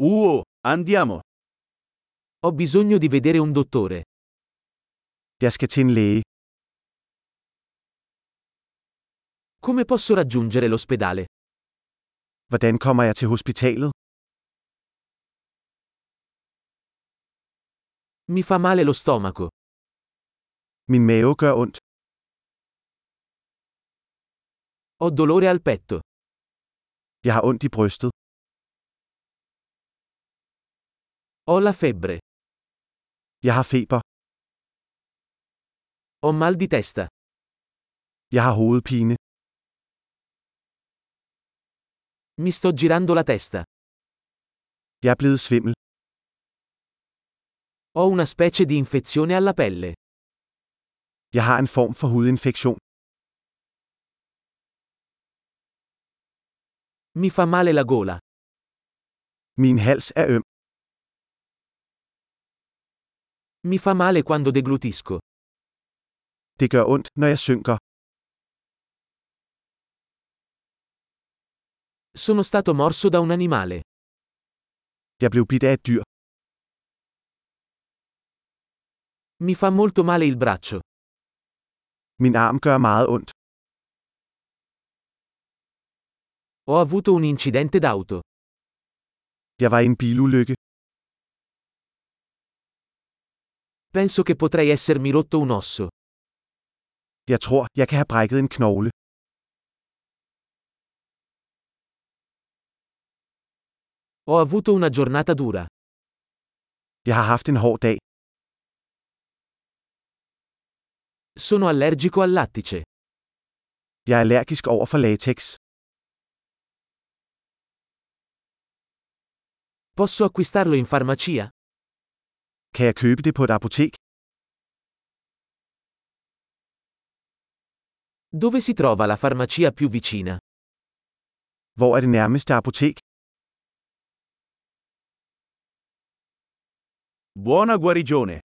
Uh, andiamo. Ho bisogno di vedere un dottore. Jeg skal til en læge. Come posso raggiungere l'ospedale? Hvordan kommer jeg til hospitalet? Mi fa male lo stomaco. Min mave gør ondt. Ho dolore al petto. Jeg har ondt i brystet. Ho la febbre. Jeg har feber. Ho mal di testa. Jeg har hovedpine. Mi sto girando la testa. Jeg er blevet svimmel. Ho una specie di infezione alla pelle. Jeg har en form for hudinfektion. Mi fa male la gola. Min hals er øm. Mi fa male quando deglutisco. Det gør ondt, når jeg synker. Sono stato morso da un animale. Jeg blev bidt af et dyr. Mi fa molto male il braccio. Min arm gør meget ondt. Ho avuto un incidente d'auto. Jeg var i en bilulykke. Penso che potrei essermi rotto un osso. Jeg tror, jeg kan have brækket en knogle. Ho avuto una giornata dura. Jeg har haft en hård dag. Sono allergico al lattice. Jeg er allergisk over for latex. Posso acquistarlo in farmacia? Kan jeg købe det på et apotek? Dove si trova la farmacia più vicina? Hvor er det nærmeste apotek? Buona guarigione.